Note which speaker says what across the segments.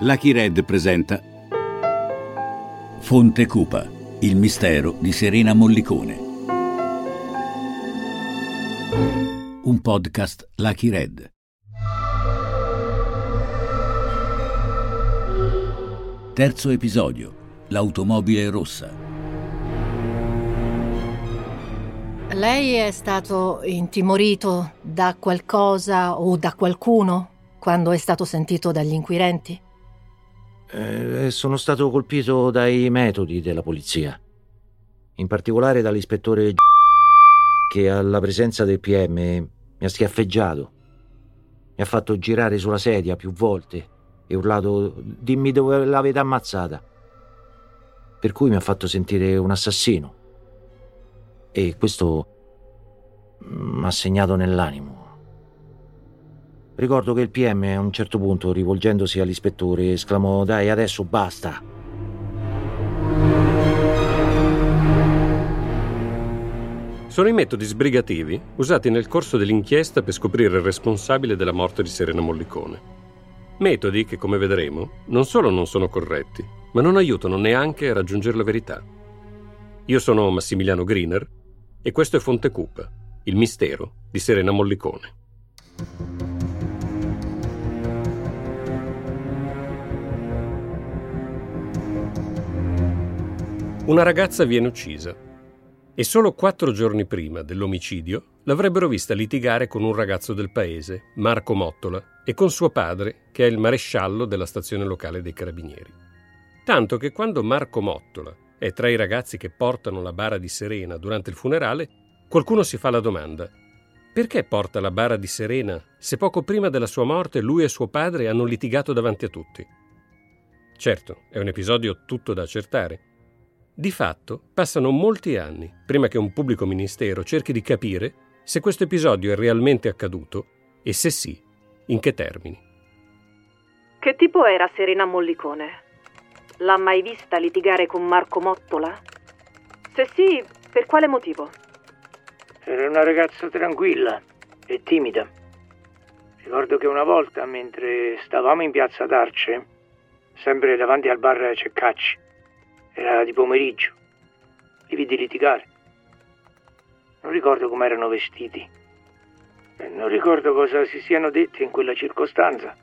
Speaker 1: Lucky Red presenta Fonte Cupa, il mistero di Serena Mollicone. Un podcast Lucky Red. Terzo episodio. L'automobile rossa.
Speaker 2: Lei è stato intimorito da qualcosa o da qualcuno quando è stato sentito dagli inquirenti?
Speaker 3: Eh, sono stato colpito dai metodi della polizia, in particolare dall'ispettore che alla presenza del PM mi ha schiaffeggiato, mi ha fatto girare sulla sedia più volte e urlato dimmi dove l'avete ammazzata, per cui mi ha fatto sentire un assassino. E questo mi ha segnato nell'animo. Ricordo che il PM a un certo punto, rivolgendosi all'ispettore, esclamò Dai, adesso basta.
Speaker 4: Sono i metodi sbrigativi usati nel corso dell'inchiesta per scoprire il responsabile della morte di Serena Mollicone. Metodi che, come vedremo, non solo non sono corretti, ma non aiutano neanche a raggiungere la verità. Io sono Massimiliano Greener e questo è Fonte Cupa, il mistero di Serena Mollicone. Una ragazza viene uccisa e solo quattro giorni prima dell'omicidio l'avrebbero vista litigare con un ragazzo del paese, Marco Mottola, e con suo padre, che è il maresciallo della stazione locale dei carabinieri. Tanto che quando Marco Mottola è tra i ragazzi che portano la bara di Serena durante il funerale, qualcuno si fa la domanda perché porta la bara di Serena se poco prima della sua morte lui e suo padre hanno litigato davanti a tutti? Certo, è un episodio tutto da accertare, di fatto, passano molti anni prima che un pubblico ministero cerchi di capire se questo episodio è realmente accaduto e se sì, in che termini.
Speaker 5: Che tipo era Serena Mollicone? L'ha mai vista litigare con Marco Mottola? Se sì, per quale motivo?
Speaker 6: Era una ragazza tranquilla e timida. Ricordo che una volta, mentre stavamo in piazza d'Arce, sempre davanti al bar Ceccacci, era di pomeriggio. Li vidi litigare. Non ricordo come erano vestiti. Non ricordo cosa si siano detti in quella circostanza.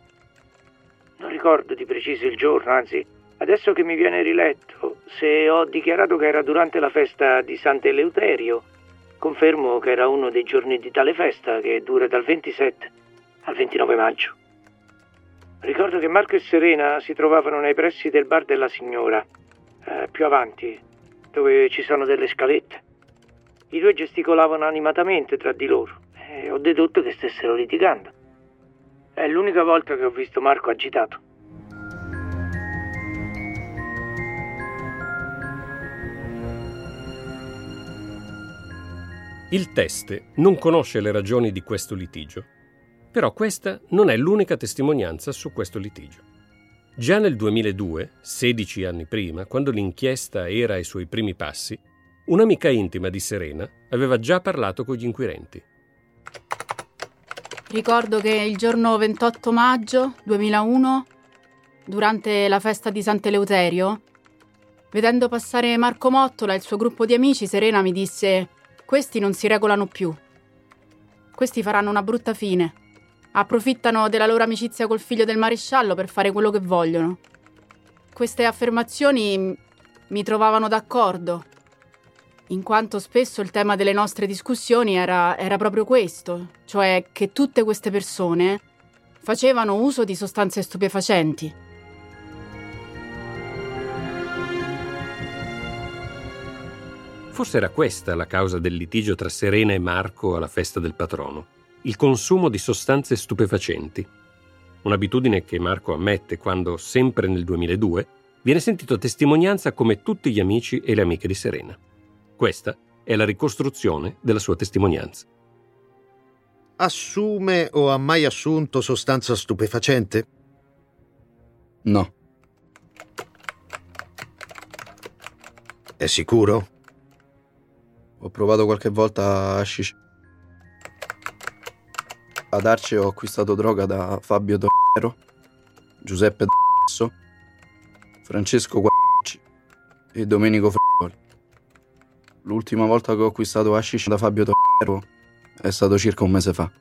Speaker 6: Non ricordo di preciso il giorno, anzi, adesso che mi viene riletto, se ho dichiarato che era durante la festa di Sant'Eleuterio, confermo che era uno dei giorni di tale festa che dura dal 27 al 29 maggio. Ricordo che Marco e Serena si trovavano nei pressi del bar della signora eh, più avanti, dove ci sono delle scalette. I due gesticolavano animatamente tra di loro e ho dedotto che stessero litigando. È l'unica volta che ho visto Marco agitato.
Speaker 4: Il teste non conosce le ragioni di questo litigio, però questa non è l'unica testimonianza su questo litigio. Già nel 2002, 16 anni prima, quando l'inchiesta era ai suoi primi passi, un'amica intima di Serena aveva già parlato con gli inquirenti.
Speaker 2: Ricordo che il giorno 28 maggio 2001, durante la festa di Sant'Eleuterio, vedendo passare Marco Mottola e il suo gruppo di amici, Serena mi disse: Questi non si regolano più. Questi faranno una brutta fine. Approfittano della loro amicizia col figlio del maresciallo per fare quello che vogliono. Queste affermazioni mi trovavano d'accordo, in quanto spesso il tema delle nostre discussioni era, era proprio questo, cioè che tutte queste persone facevano uso di sostanze stupefacenti.
Speaker 4: Forse era questa la causa del litigio tra Serena e Marco alla festa del patrono il consumo di sostanze stupefacenti, un'abitudine che Marco ammette quando, sempre nel 2002, viene sentito testimonianza come tutti gli amici e le amiche di Serena. Questa è la ricostruzione della sua testimonianza.
Speaker 7: Assume o ha mai assunto sostanza stupefacente?
Speaker 8: No.
Speaker 7: È sicuro?
Speaker 8: Ho provato qualche volta hashish. Ad Arce ho acquistato droga da Fabio Tornero, Giuseppe Basso, Francesco Guacci e Domenico Fragoli. L'ultima volta che ho acquistato hashish da Fabio Torero è stato circa un mese fa.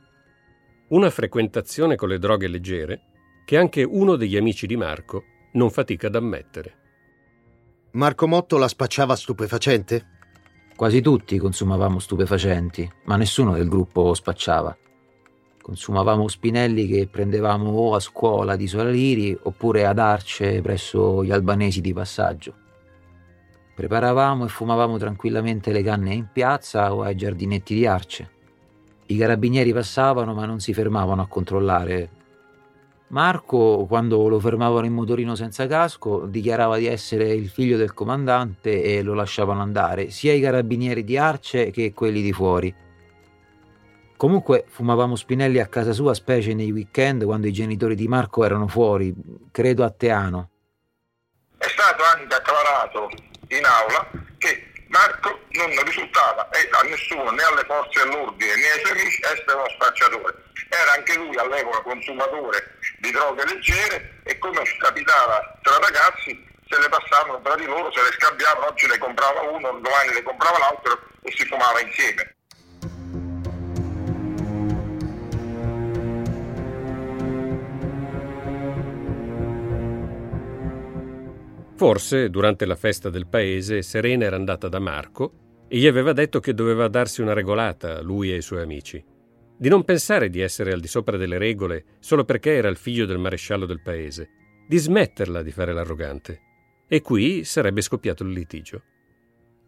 Speaker 4: Una frequentazione con le droghe leggere che anche uno degli amici di Marco non fatica ad ammettere.
Speaker 7: Marco Motto la spacciava stupefacente?
Speaker 3: Quasi tutti consumavamo stupefacenti, ma nessuno del gruppo spacciava. Consumavamo spinelli che prendevamo o a scuola di Solaliri oppure ad Arce presso gli albanesi di passaggio. Preparavamo e fumavamo tranquillamente le canne in piazza o ai giardinetti di Arce. I carabinieri passavano ma non si fermavano a controllare. Marco, quando lo fermavano in motorino senza casco, dichiarava di essere il figlio del comandante e lo lasciavano andare, sia i carabinieri di Arce che quelli di fuori. Comunque fumavamo spinelli a casa sua, specie nei weekend quando i genitori di Marco erano fuori, credo a Teano.
Speaker 9: È stato anche acclarato in aula che Marco non risultava a nessuno, né alle forze dell'ordine né ai amici, essere uno spacciatore. Era anche lui all'epoca consumatore di droghe leggere e come capitava tra ragazzi se le passavano tra di loro, se le scambiavano, oggi le comprava uno, domani le comprava l'altro e si fumava insieme.
Speaker 4: Forse, durante la festa del paese, Serena era andata da Marco e gli aveva detto che doveva darsi una regolata, lui e i suoi amici. Di non pensare di essere al di sopra delle regole solo perché era il figlio del maresciallo del paese. Di smetterla di fare l'arrogante. E qui sarebbe scoppiato il litigio.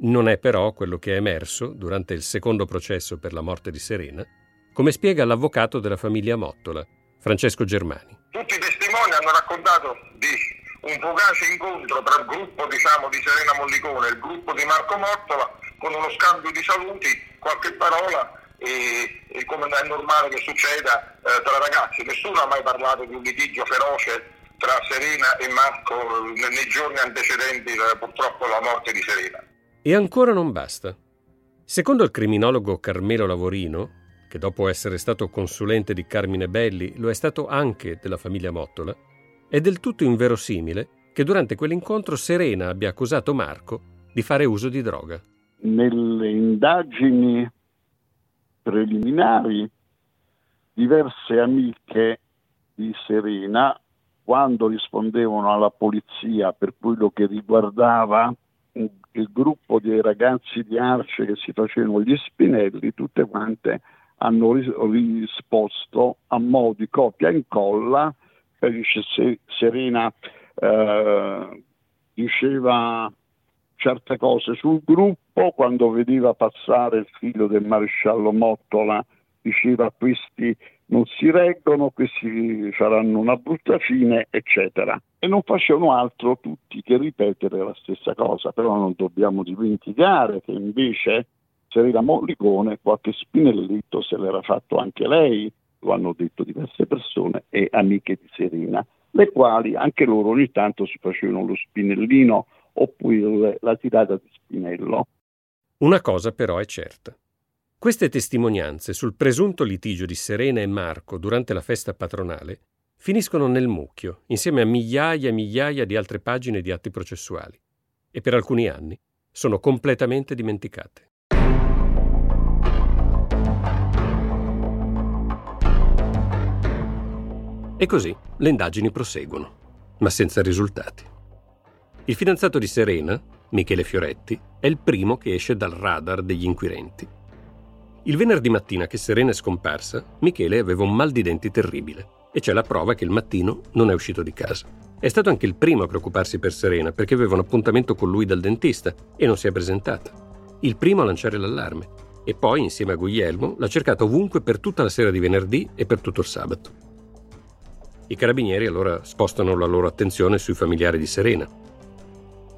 Speaker 4: Non è però quello che è emerso durante il secondo processo per la morte di Serena, come spiega l'avvocato della famiglia Mottola, Francesco Germani.
Speaker 9: Tutti i testimoni hanno raccontato di un fugace incontro tra il gruppo diciamo, di Serena Mollicone e il gruppo di Marco Mortola con uno scambio di saluti, qualche parola e, e come è normale che succeda eh, tra ragazzi. Nessuno ha mai parlato di un litigio feroce tra Serena e Marco nei giorni antecedenti eh, purtroppo alla morte di Serena.
Speaker 4: E ancora non basta. Secondo il criminologo Carmelo Lavorino, che dopo essere stato consulente di Carmine Belli lo è stato anche della famiglia Mottola, è del tutto inverosimile che durante quell'incontro Serena abbia accusato Marco di fare uso di droga.
Speaker 10: Nelle indagini preliminari, diverse amiche di Serena, quando rispondevano alla polizia per quello che riguardava il gruppo dei ragazzi di Arce che si facevano gli spinelli, tutte quante hanno risposto a mo' di copia e incolla Serena eh, diceva certe cose sul gruppo, quando vedeva passare il figlio del maresciallo Mottola diceva questi non si reggono, questi faranno una brutta fine, eccetera. E non facevano altro tutti che ripetere la stessa cosa, però non dobbiamo dimenticare che invece Serena Mollicone qualche spinellito se l'era fatto anche lei, lo hanno detto diverse persone, e amiche di Serena, le quali anche loro ogni tanto si facevano lo spinellino oppure la tirata di spinello.
Speaker 4: Una cosa però è certa. Queste testimonianze sul presunto litigio di Serena e Marco durante la festa patronale finiscono nel mucchio, insieme a migliaia e migliaia di altre pagine di atti processuali, e per alcuni anni sono completamente dimenticate. E così le indagini proseguono, ma senza risultati. Il fidanzato di Serena, Michele Fioretti, è il primo che esce dal radar degli inquirenti. Il venerdì mattina che Serena è scomparsa, Michele aveva un mal di denti terribile e c'è la prova che il mattino non è uscito di casa. È stato anche il primo a preoccuparsi per Serena perché aveva un appuntamento con lui dal dentista e non si è presentata. Il primo a lanciare l'allarme e poi, insieme a Guglielmo, l'ha cercata ovunque per tutta la sera di venerdì e per tutto il sabato. I carabinieri allora spostano la loro attenzione sui familiari di Serena.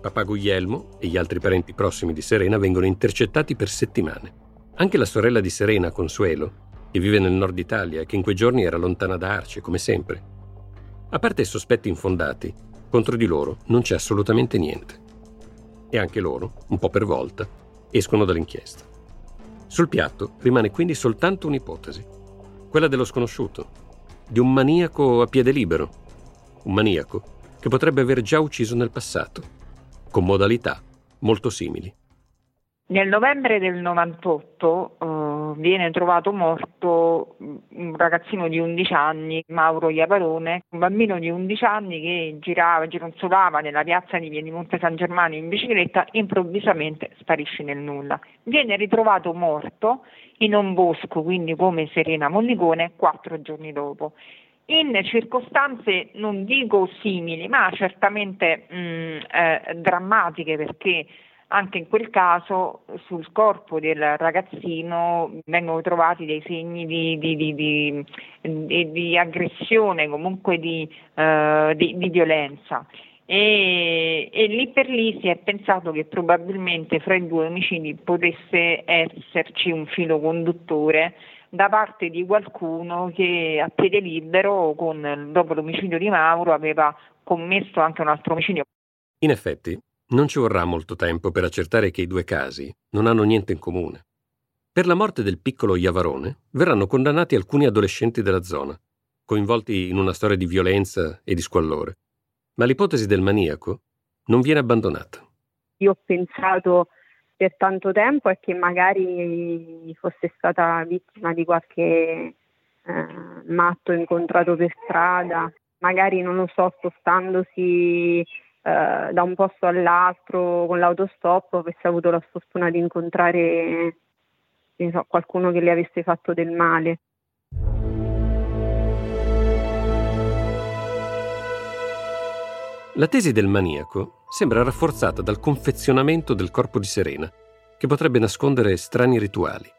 Speaker 4: Papà Guglielmo e gli altri parenti prossimi di Serena vengono intercettati per settimane. Anche la sorella di Serena, Consuelo, che vive nel nord Italia e che in quei giorni era lontana da Arce, come sempre. A parte i sospetti infondati, contro di loro non c'è assolutamente niente. E anche loro, un po' per volta, escono dall'inchiesta. Sul piatto rimane quindi soltanto un'ipotesi, quella dello sconosciuto, di un maniaco a piede libero, un maniaco che potrebbe aver già ucciso nel passato, con modalità molto simili.
Speaker 11: Nel novembre del 98 uh, viene trovato morto un ragazzino di 11 anni, Mauro Iavarone, un bambino di 11 anni che girava, gironzolava nella piazza di Via di Monte San Germano in bicicletta, improvvisamente sparisce nel nulla. Viene ritrovato morto in un bosco, quindi come Serena Mollicone, quattro giorni dopo in circostanze non dico simili, ma certamente mh, eh, drammatiche perché anche in quel caso sul corpo del ragazzino vengono trovati dei segni di, di, di, di aggressione, comunque di, uh, di violenza. E, e, lì per lì si è pensato che probabilmente fra i due omicidi potesse esserci un filo conduttore da parte di qualcuno che a piede libero, con, dopo l'omicidio di Mauro, aveva commesso anche un altro omicidio.
Speaker 4: In effetti, non ci vorrà molto tempo per accertare che i due casi non hanno niente in comune. Per la morte del piccolo Iavarone verranno condannati alcuni adolescenti della zona, coinvolti in una storia di violenza e di squallore. Ma l'ipotesi del maniaco non viene abbandonata.
Speaker 12: Io ho pensato per tanto tempo è che magari fosse stata vittima di qualche eh, matto incontrato per strada, magari non lo so, spostandosi eh, da un posto all'altro con l'autostop avesse avuto la sfortuna di incontrare so, qualcuno che le avesse fatto del male.
Speaker 4: La tesi del maniaco sembra rafforzata dal confezionamento del corpo di Serena, che potrebbe nascondere strani rituali.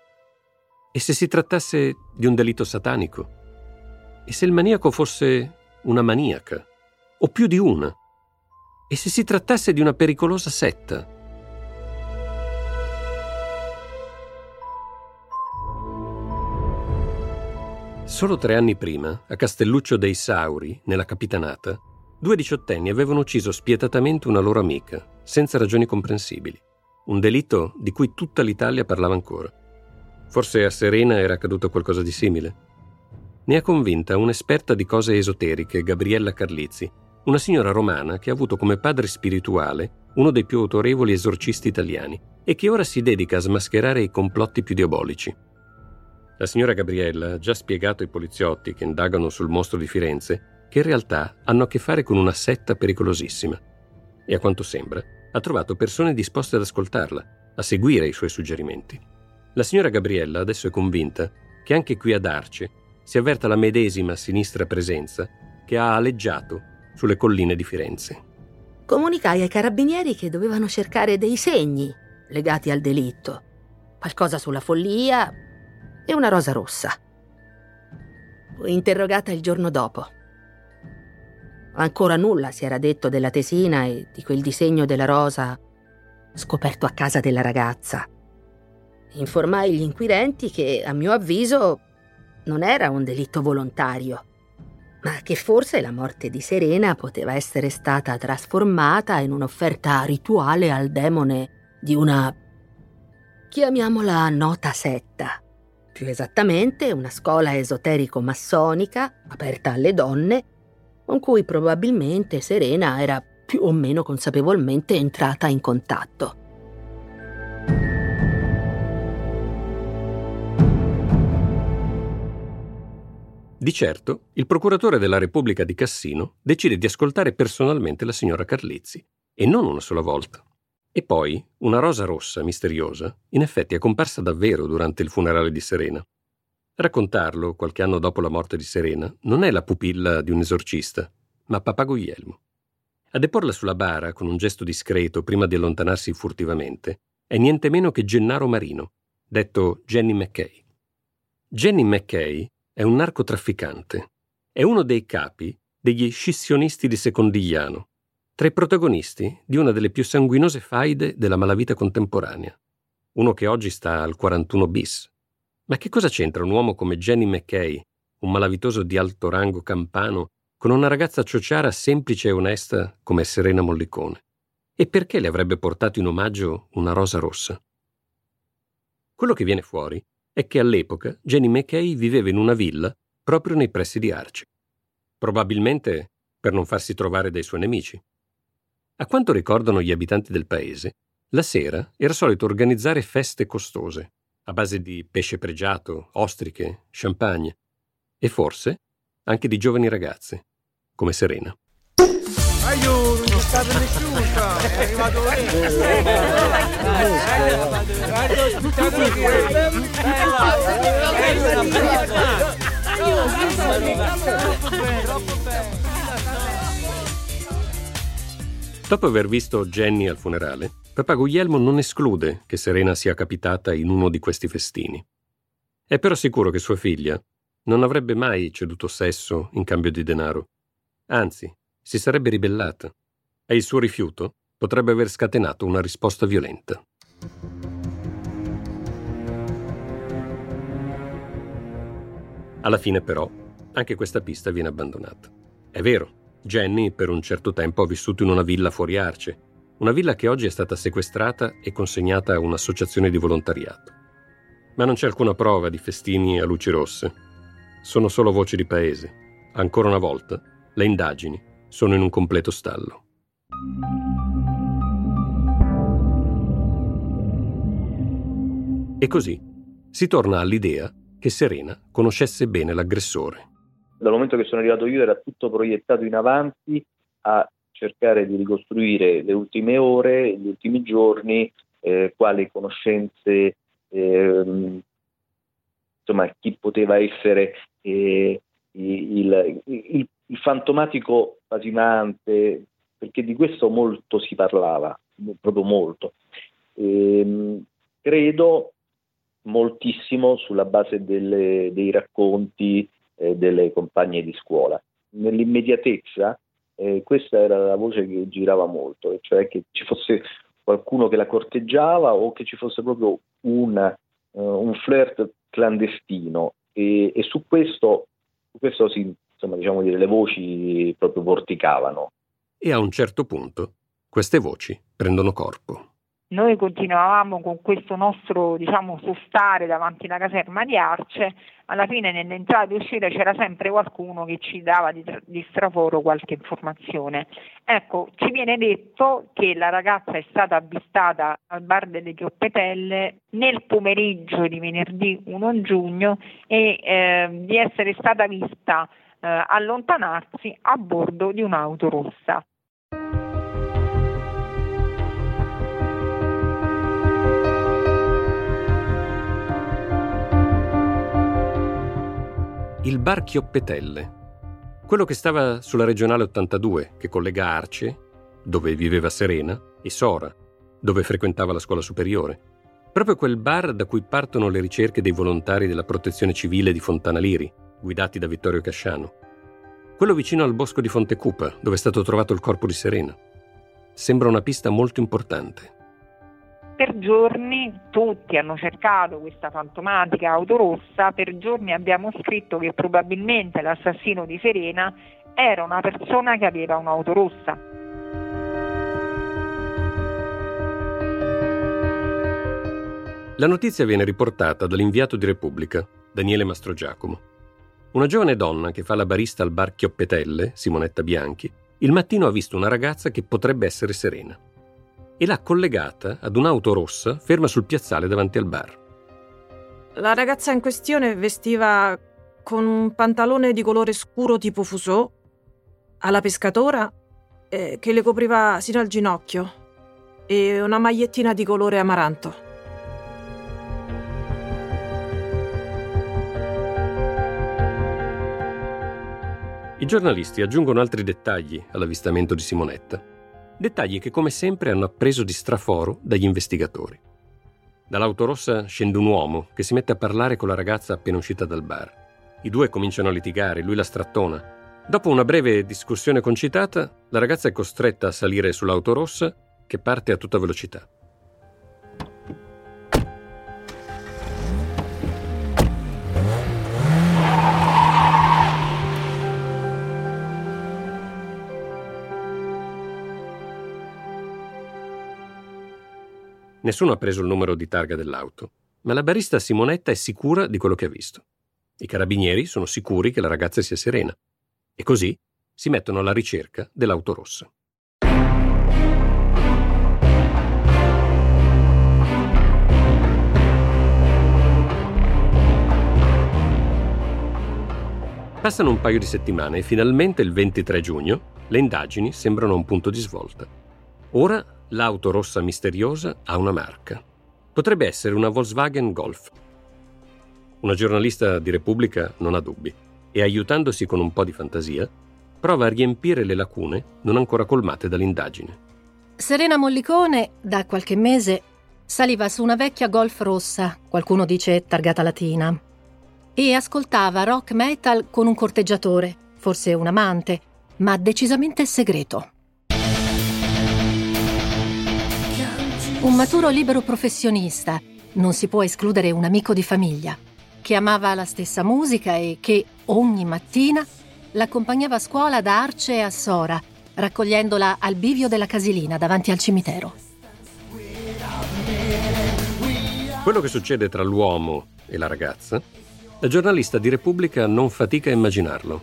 Speaker 4: E se si trattasse di un delitto satanico? E se il maniaco fosse una maniaca? O più di una? E se si trattasse di una pericolosa setta? Solo tre anni prima, a Castelluccio dei Sauri, nella Capitanata, due diciottenni avevano ucciso spietatamente una loro amica, senza ragioni comprensibili. Un delitto di cui tutta l'Italia parlava ancora. Forse a Serena era accaduto qualcosa di simile. Ne ha convinta un'esperta di cose esoteriche, Gabriella Carlizzi, una signora romana che ha avuto come padre spirituale uno dei più autorevoli esorcisti italiani e che ora si dedica a smascherare i complotti più diabolici. La signora Gabriella ha già spiegato ai poliziotti che indagano sul mostro di Firenze che in realtà hanno a che fare con una setta pericolosissima e a quanto sembra ha trovato persone disposte ad ascoltarla, a seguire i suoi suggerimenti. La signora Gabriella adesso è convinta che anche qui ad Arce si avverta la medesima sinistra presenza che ha aleggiato sulle colline di Firenze.
Speaker 13: Comunicai ai carabinieri che dovevano cercare dei segni legati al delitto, qualcosa sulla follia e una rosa rossa. Fui interrogata il giorno dopo. Ancora nulla si era detto della tesina e di quel disegno della rosa scoperto a casa della ragazza. Informai gli inquirenti che, a mio avviso, non era un delitto volontario ma che forse la morte di Serena poteva essere stata trasformata in un'offerta rituale al demone di una, chiamiamola nota setta, più esattamente una scuola esoterico-massonica aperta alle donne, con cui probabilmente Serena era più o meno consapevolmente entrata in contatto.
Speaker 4: Di certo, il procuratore della Repubblica di Cassino decide di ascoltare personalmente la signora Carlizzi, e non una sola volta. E poi una rosa rossa misteriosa, in effetti è comparsa davvero durante il funerale di Serena. Raccontarlo, qualche anno dopo la morte di Serena, non è la pupilla di un esorcista, ma Papà Guglielmo. A deporla sulla bara con un gesto discreto prima di allontanarsi furtivamente è niente meno che Gennaro Marino, detto Jenny McKay. Jenny McKay è un narcotrafficante. È uno dei capi degli scissionisti di Secondigliano, tra i protagonisti di una delle più sanguinose faide della malavita contemporanea. Uno che oggi sta al 41 bis. Ma che cosa c'entra un uomo come Jenny McKay, un malavitoso di alto rango campano, con una ragazza ciociara semplice e onesta come Serena Mollicone? E perché le avrebbe portato in omaggio una rosa rossa? Quello che viene fuori è che all'epoca Jenny McKay viveva in una villa proprio nei pressi di Arci. Probabilmente per non farsi trovare dai suoi nemici. A quanto ricordano gli abitanti del paese, la sera era solito organizzare feste costose, a base di pesce pregiato, ostriche, champagne e forse anche di giovani ragazze, come Serena.
Speaker 14: Aiuto, non sta per nessuno, è arrivato
Speaker 4: Dopo aver visto Jenny al funerale, Papà Guglielmo non esclude che Serena sia capitata in uno di questi festini. È però sicuro che sua figlia non avrebbe mai ceduto sesso in cambio di denaro. Anzi, si sarebbe ribellata e il suo rifiuto potrebbe aver scatenato una risposta violenta. Alla fine però, anche questa pista viene abbandonata. È vero, Jenny per un certo tempo ha vissuto in una villa fuori Arce, una villa che oggi è stata sequestrata e consegnata a un'associazione di volontariato. Ma non c'è alcuna prova di festini a luci rosse. Sono solo voci di paese. Ancora una volta, le indagini sono in un completo stallo. E così si torna all'idea che Serena conoscesse bene l'aggressore.
Speaker 15: Dal momento che sono arrivato io era tutto proiettato in avanti a cercare di ricostruire le ultime ore, gli ultimi giorni, eh, quali conoscenze, eh, insomma, chi poteva essere eh, il, il, il, fantomatico Pasimante, perché di questo molto si parlava, proprio molto. Ehm, credo moltissimo sulla base delle, dei racconti eh, delle compagne di scuola. Nell'immediatezza eh, questa era la voce che girava molto, cioè che ci fosse qualcuno che la corteggiava o che ci fosse proprio una, uh, un flirt clandestino e, e su questo, su questo si, insomma, diciamo dire, le voci proprio vorticavano.
Speaker 4: E a un certo punto queste voci prendono corpo.
Speaker 11: Noi continuavamo con questo nostro diciamo, sostare davanti alla caserma di Arce, alla fine nell'entrata e uscita c'era sempre qualcuno che ci dava di, di, straforo qualche informazione. Ecco, ci viene detto che la ragazza è stata avvistata al bar delle Chioppetelle nel pomeriggio di venerdì 1 giugno e eh, di essere stata vista eh, allontanarsi a bordo di un'auto rossa.
Speaker 4: il bar Chioppetelle, quello che stava sulla regionale 82 che collega Arce, dove viveva Serena, e Sora, dove frequentava la scuola superiore. Proprio quel bar da cui partono le ricerche dei volontari della protezione civile di Fontana Liri, guidati da Vittorio Casciano. Quello vicino al bosco di Fontecupa, dove è stato trovato il corpo di Serena. Sembra una pista molto importante
Speaker 11: per giorni tutti hanno cercato questa fantomatica auto rossa, per giorni abbiamo scritto che probabilmente l'assassino di Serena era una persona che aveva un'auto rossa.
Speaker 4: La notizia viene riportata dall'inviato di Repubblica, Daniele Mastrogiacomo. Una giovane donna che fa la barista al bar Chioppetelle, Simonetta Bianchi, il mattino ha visto una ragazza che potrebbe essere Serena e l'ha collegata ad un'auto rossa ferma sul piazzale davanti al bar.
Speaker 16: La ragazza in questione vestiva con un pantalone di colore scuro tipo fusò, alla pescatora, eh, che le copriva sino al ginocchio, e una magliettina di colore amaranto.
Speaker 4: I giornalisti aggiungono altri dettagli all'avvistamento di Simonetta. Dettagli che come sempre hanno appreso di straforo dagli investigatori. Dall'auto rossa scende un uomo che si mette a parlare con la ragazza appena uscita dal bar. I due cominciano a litigare, lui la strattona. Dopo una breve discussione concitata, la ragazza è costretta a salire sull'auto rossa che parte a tutta velocità. Nessuno ha preso il numero di targa dell'auto, ma la barista Simonetta è sicura di quello che ha visto. I carabinieri sono sicuri che la ragazza sia serena. E così si mettono alla ricerca dell'auto rossa. Passano un paio di settimane e finalmente il 23 giugno le indagini sembrano a un punto di svolta. Ora l'auto rossa misteriosa ha una marca. Potrebbe essere una Volkswagen Golf. Una giornalista di Repubblica non ha dubbi e aiutandosi con un po' di fantasia, prova a riempire le lacune non ancora colmate dall'indagine.
Speaker 13: Serena Mollicone, da qualche mese, saliva su una vecchia Golf rossa, qualcuno dice targata latina, e ascoltava rock metal con un corteggiatore, forse un amante, ma decisamente segreto. Un maturo libero professionista, non si può escludere un amico di famiglia, che amava la stessa musica e che ogni mattina l'accompagnava a scuola da Arce a Sora, raccogliendola al bivio della casilina davanti al cimitero.
Speaker 4: Quello che succede tra l'uomo e la ragazza la giornalista di Repubblica non fatica a immaginarlo.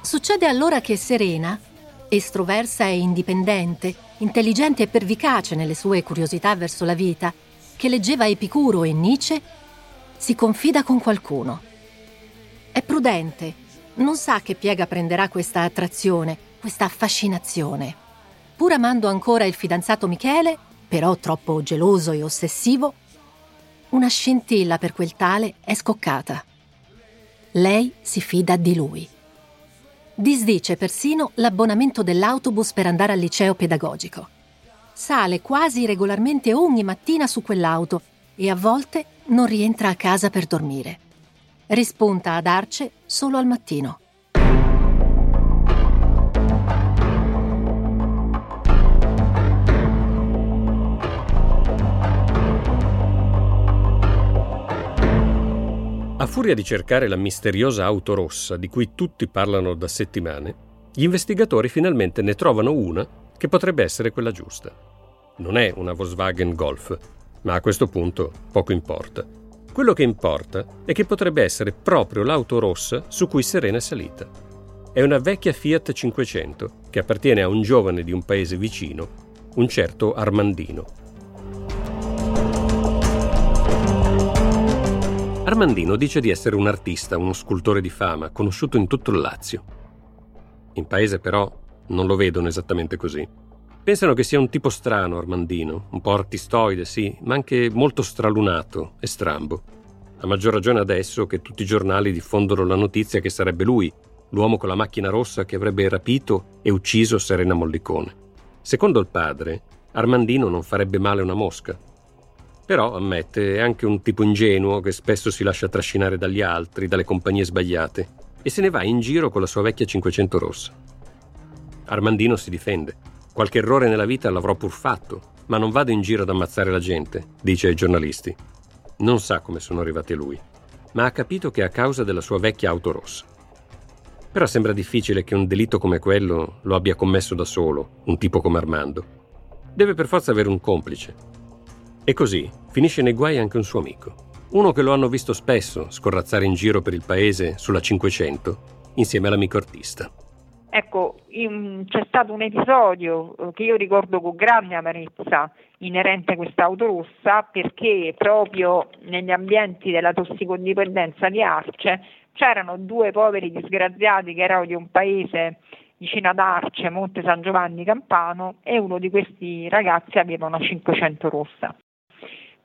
Speaker 13: Succede allora che Serena, estroversa e indipendente, intelligente e pervicace nelle sue curiosità verso la vita, che leggeva Epicuro e Nietzsche, si confida con qualcuno. È prudente, non sa che piega prenderà questa attrazione, questa fascinazione. Pur amando ancora il fidanzato Michele, però troppo geloso e ossessivo, una scintilla per quel tale è scoccata. Lei si fida di lui. Disdice persino l'abbonamento dell'autobus per andare al liceo pedagogico. Sale quasi regolarmente ogni mattina su quell'auto e a volte non rientra a casa per dormire. Rispunta ad Arce solo al mattino.
Speaker 4: A furia di cercare la misteriosa auto rossa di cui tutti parlano da settimane, gli investigatori finalmente ne trovano una che potrebbe essere quella giusta. Non è una Volkswagen Golf, ma a questo punto poco importa. Quello che importa è che potrebbe essere proprio l'auto rossa su cui Serena è salita. È una vecchia Fiat 500 che appartiene a un giovane di un paese vicino, un certo Armandino. Armandino dice di essere un artista, uno scultore di fama, conosciuto in tutto il Lazio. In paese però non lo vedono esattamente così. Pensano che sia un tipo strano Armandino, un po' artistoide, sì, ma anche molto stralunato e strambo. A maggior ragione adesso che tutti i giornali diffondono la notizia che sarebbe lui, l'uomo con la macchina rossa che avrebbe rapito e ucciso Serena Mollicone. Secondo il padre, Armandino non farebbe male una mosca, però, ammette, è anche un tipo ingenuo che spesso si lascia trascinare dagli altri, dalle compagnie sbagliate, e se ne va in giro con la sua vecchia 500 rossa. Armandino si difende. Qualche errore nella vita l'avrò pur fatto, ma non vado in giro ad ammazzare la gente, dice ai giornalisti. Non sa come sono arrivati a lui, ma ha capito che è a causa della sua vecchia auto rossa. Però sembra difficile che un delitto come quello lo abbia commesso da solo, un tipo come Armando. Deve per forza avere un complice, e così finisce nei guai anche un suo amico. Uno che lo hanno visto spesso scorrazzare in giro per il paese sulla 500 insieme all'amico artista.
Speaker 11: Ecco, c'è stato un episodio eh, che io ricordo con grande amarezza inerente a questa auto rossa perché proprio negli ambienti della tossicodipendenza di Arce c'erano due poveri disgraziati che erano di un paese vicino ad Arce, Monte San Giovanni Campano e uno di questi ragazzi aveva una 500 rossa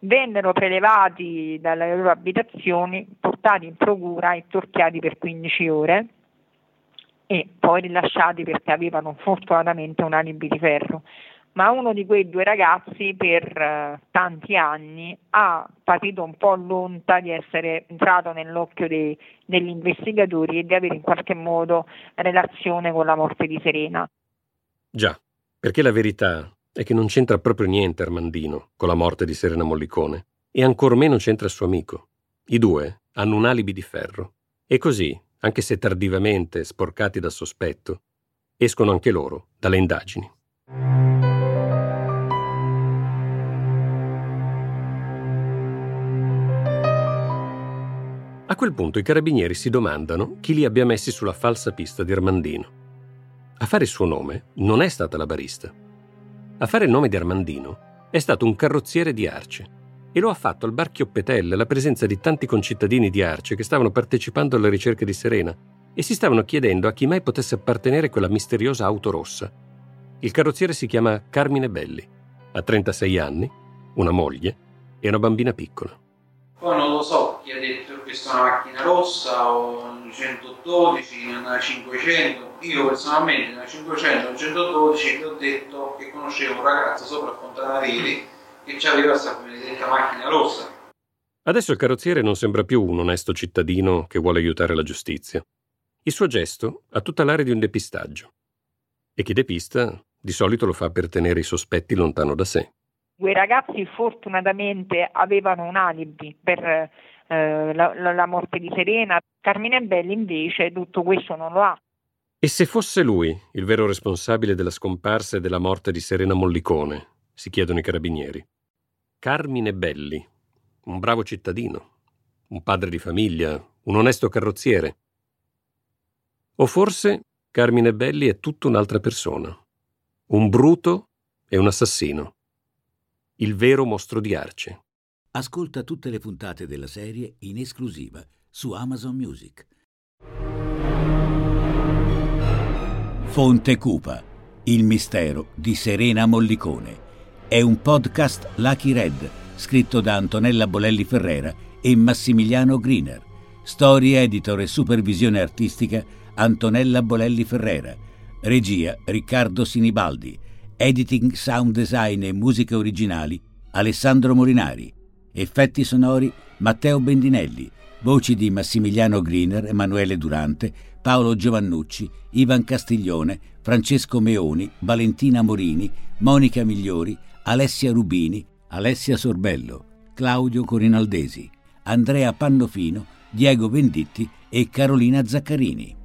Speaker 11: vennero prelevati dalle loro abitazioni, portati in procura e torchiati per 15 ore e poi rilasciati perché avevano fortunatamente un alibi di ferro. Ma uno di quei due ragazzi per uh, tanti anni ha patito un po' l'onta di essere entrato nell'occhio dei, degli investigatori e di avere in qualche modo relazione con la morte di Serena.
Speaker 4: Già, perché la verità è che non c'entra proprio niente Armandino con la morte di Serena Mollicone e ancor meno c'entra il suo amico. I due hanno un alibi di ferro e così, anche se tardivamente sporcati dal sospetto, escono anche loro dalle indagini. A quel punto i carabinieri si domandano chi li abbia messi sulla falsa pista di Armandino. a fare il suo nome non è stata la barista. A fare il nome di Armandino è stato un carrozziere di Arce e lo ha fatto al bar Chioppetelle alla presenza di tanti concittadini di Arce che stavano partecipando alla ricerca di Serena e si stavano chiedendo a chi mai potesse appartenere quella misteriosa auto rossa. Il carrozziere si chiama Carmine Belli, ha 36 anni, una moglie e una bambina piccola.
Speaker 17: Poi non lo so chi ha detto che questa è una macchina rossa o una 112, una 500. Io personalmente nella 500 o 112 vi ho detto che conoscevo un ragazzo sopra a Fontana Reti che aveva questa benedetta macchina rossa.
Speaker 4: Adesso il carrozziere non sembra più un onesto cittadino che vuole aiutare la giustizia. Il suo gesto ha tutta l'area di un depistaggio. E chi depista di solito lo fa per tenere i sospetti lontano da sé.
Speaker 11: Quei ragazzi fortunatamente avevano un alibi per eh, la, la morte di Serena. Carmine Belli invece tutto questo non lo ha.
Speaker 4: E se fosse lui il vero responsabile della scomparsa e della morte di Serena Mollicone, si chiedono i carabinieri. Carmine Belli, un bravo cittadino, un padre di famiglia, un onesto carrozziere. O forse Carmine Belli è tutta un'altra persona, un bruto e un assassino, il vero mostro di Arce.
Speaker 1: Ascolta tutte le puntate della serie in esclusiva su Amazon Music. Fonte Cupa, il mistero di Serena Mollicone è un podcast Lucky Red, scritto da Antonella Bolelli Ferrera e Massimiliano Griner. Storia, editor e supervisione artistica Antonella Bolelli Ferrera. Regia Riccardo Sinibaldi. Editing, sound design e musiche originali Alessandro Morinari. Effetti sonori Matteo Bendinelli. Voci di Massimiliano Griner, Emanuele Durante, Paolo Giovannucci, Ivan Castiglione, Francesco Meoni, Valentina Morini, Monica Migliori, Alessia Rubini, Alessia Sorbello, Claudio Corinaldesi, Andrea Pannofino, Diego Venditti e Carolina Zaccarini.